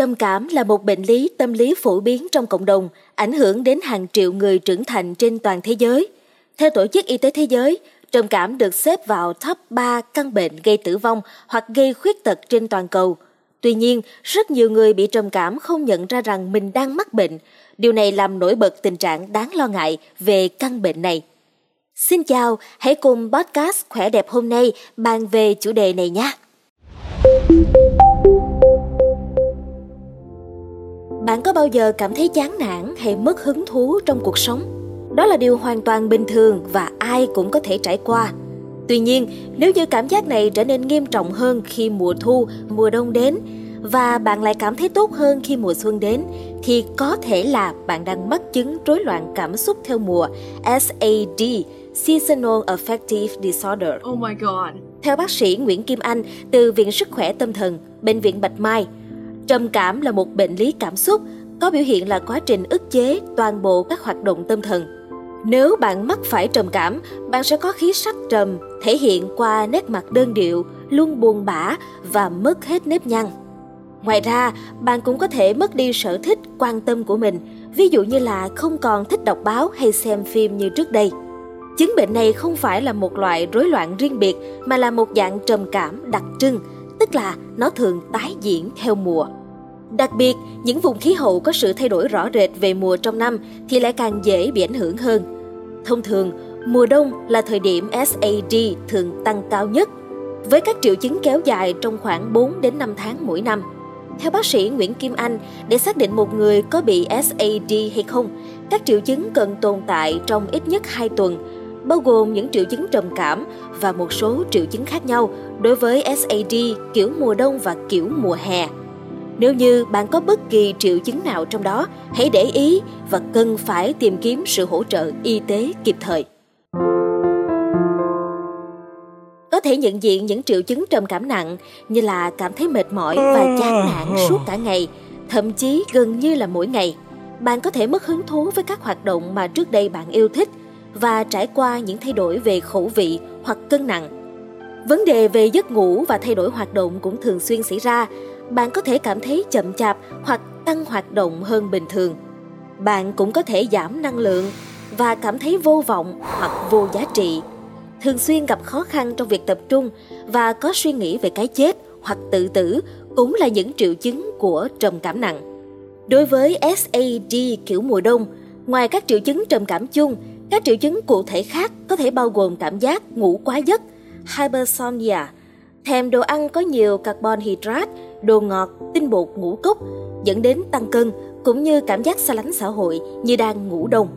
Trầm cảm là một bệnh lý tâm lý phổ biến trong cộng đồng, ảnh hưởng đến hàng triệu người trưởng thành trên toàn thế giới. Theo Tổ chức Y tế Thế giới, trầm cảm được xếp vào top 3 căn bệnh gây tử vong hoặc gây khuyết tật trên toàn cầu. Tuy nhiên, rất nhiều người bị trầm cảm không nhận ra rằng mình đang mắc bệnh. Điều này làm nổi bật tình trạng đáng lo ngại về căn bệnh này. Xin chào, hãy cùng podcast Khỏe đẹp hôm nay bàn về chủ đề này nhé. Bạn có bao giờ cảm thấy chán nản hay mất hứng thú trong cuộc sống? Đó là điều hoàn toàn bình thường và ai cũng có thể trải qua. Tuy nhiên, nếu như cảm giác này trở nên nghiêm trọng hơn khi mùa thu, mùa đông đến và bạn lại cảm thấy tốt hơn khi mùa xuân đến thì có thể là bạn đang mắc chứng rối loạn cảm xúc theo mùa SAD, Seasonal Affective Disorder. Oh my god. Theo bác sĩ Nguyễn Kim Anh từ Viện Sức khỏe Tâm thần, Bệnh viện Bạch Mai, Trầm cảm là một bệnh lý cảm xúc, có biểu hiện là quá trình ức chế toàn bộ các hoạt động tâm thần. Nếu bạn mắc phải trầm cảm, bạn sẽ có khí sắc trầm, thể hiện qua nét mặt đơn điệu, luôn buồn bã và mất hết nếp nhăn. Ngoài ra, bạn cũng có thể mất đi sở thích, quan tâm của mình, ví dụ như là không còn thích đọc báo hay xem phim như trước đây. Chứng bệnh này không phải là một loại rối loạn riêng biệt mà là một dạng trầm cảm đặc trưng, tức là nó thường tái diễn theo mùa. Đặc biệt, những vùng khí hậu có sự thay đổi rõ rệt về mùa trong năm thì lại càng dễ bị ảnh hưởng hơn. Thông thường, mùa đông là thời điểm SAD thường tăng cao nhất, với các triệu chứng kéo dài trong khoảng 4 đến 5 tháng mỗi năm. Theo bác sĩ Nguyễn Kim Anh, để xác định một người có bị SAD hay không, các triệu chứng cần tồn tại trong ít nhất 2 tuần, bao gồm những triệu chứng trầm cảm và một số triệu chứng khác nhau đối với SAD kiểu mùa đông và kiểu mùa hè. Nếu như bạn có bất kỳ triệu chứng nào trong đó, hãy để ý và cần phải tìm kiếm sự hỗ trợ y tế kịp thời. Có thể nhận diện những triệu chứng trầm cảm nặng như là cảm thấy mệt mỏi và chán nản suốt cả ngày, thậm chí gần như là mỗi ngày. Bạn có thể mất hứng thú với các hoạt động mà trước đây bạn yêu thích và trải qua những thay đổi về khẩu vị hoặc cân nặng. Vấn đề về giấc ngủ và thay đổi hoạt động cũng thường xuyên xảy ra bạn có thể cảm thấy chậm chạp hoặc tăng hoạt động hơn bình thường. Bạn cũng có thể giảm năng lượng và cảm thấy vô vọng hoặc vô giá trị. Thường xuyên gặp khó khăn trong việc tập trung và có suy nghĩ về cái chết hoặc tự tử cũng là những triệu chứng của trầm cảm nặng. Đối với SAD kiểu mùa đông, ngoài các triệu chứng trầm cảm chung, các triệu chứng cụ thể khác có thể bao gồm cảm giác ngủ quá giấc, hypersomnia, thèm đồ ăn có nhiều carbon hydrate đồ ngọt, tinh bột ngũ cốc dẫn đến tăng cân cũng như cảm giác xa lánh xã hội như đang ngủ đông.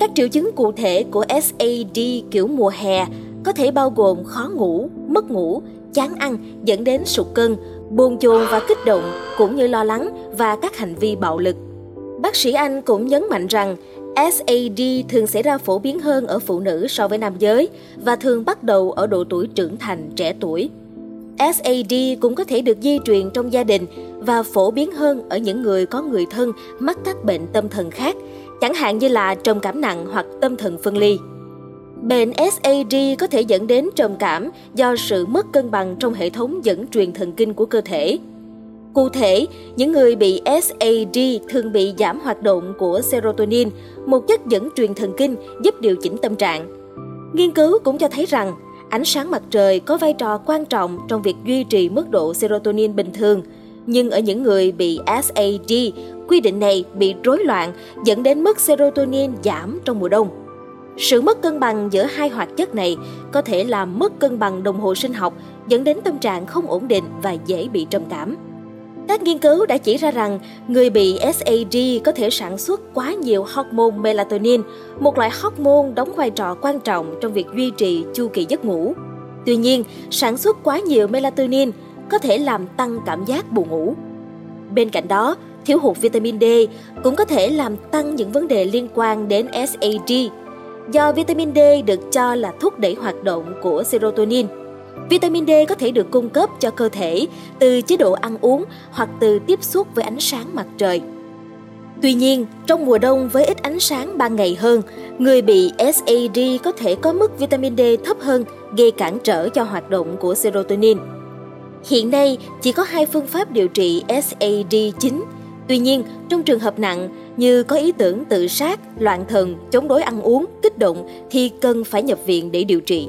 Các triệu chứng cụ thể của SAD kiểu mùa hè có thể bao gồm khó ngủ, mất ngủ, chán ăn dẫn đến sụt cân, buồn chồn và kích động cũng như lo lắng và các hành vi bạo lực. Bác sĩ Anh cũng nhấn mạnh rằng SAD thường xảy ra phổ biến hơn ở phụ nữ so với nam giới và thường bắt đầu ở độ tuổi trưởng thành trẻ tuổi. SAD cũng có thể được di truyền trong gia đình và phổ biến hơn ở những người có người thân mắc các bệnh tâm thần khác, chẳng hạn như là trầm cảm nặng hoặc tâm thần phân ly. Bệnh SAD có thể dẫn đến trầm cảm do sự mất cân bằng trong hệ thống dẫn truyền thần kinh của cơ thể. Cụ thể, những người bị SAD thường bị giảm hoạt động của serotonin, một chất dẫn truyền thần kinh giúp điều chỉnh tâm trạng. Nghiên cứu cũng cho thấy rằng Ánh sáng mặt trời có vai trò quan trọng trong việc duy trì mức độ serotonin bình thường, nhưng ở những người bị SAD, quy định này bị rối loạn dẫn đến mức serotonin giảm trong mùa đông. Sự mất cân bằng giữa hai hoạt chất này có thể làm mất cân bằng đồng hồ sinh học, dẫn đến tâm trạng không ổn định và dễ bị trầm cảm. Các nghiên cứu đã chỉ ra rằng người bị SAD có thể sản xuất quá nhiều hormone melatonin, một loại hormone đóng vai trò quan trọng trong việc duy trì chu kỳ giấc ngủ. Tuy nhiên, sản xuất quá nhiều melatonin có thể làm tăng cảm giác buồn ngủ. Bên cạnh đó, thiếu hụt vitamin D cũng có thể làm tăng những vấn đề liên quan đến SAD. Do vitamin D được cho là thúc đẩy hoạt động của serotonin, Vitamin D có thể được cung cấp cho cơ thể từ chế độ ăn uống hoặc từ tiếp xúc với ánh sáng mặt trời. Tuy nhiên, trong mùa đông với ít ánh sáng ban ngày hơn, người bị SAD có thể có mức vitamin D thấp hơn, gây cản trở cho hoạt động của serotonin. Hiện nay chỉ có hai phương pháp điều trị SAD chính. Tuy nhiên, trong trường hợp nặng như có ý tưởng tự sát, loạn thần, chống đối ăn uống, kích động thì cần phải nhập viện để điều trị.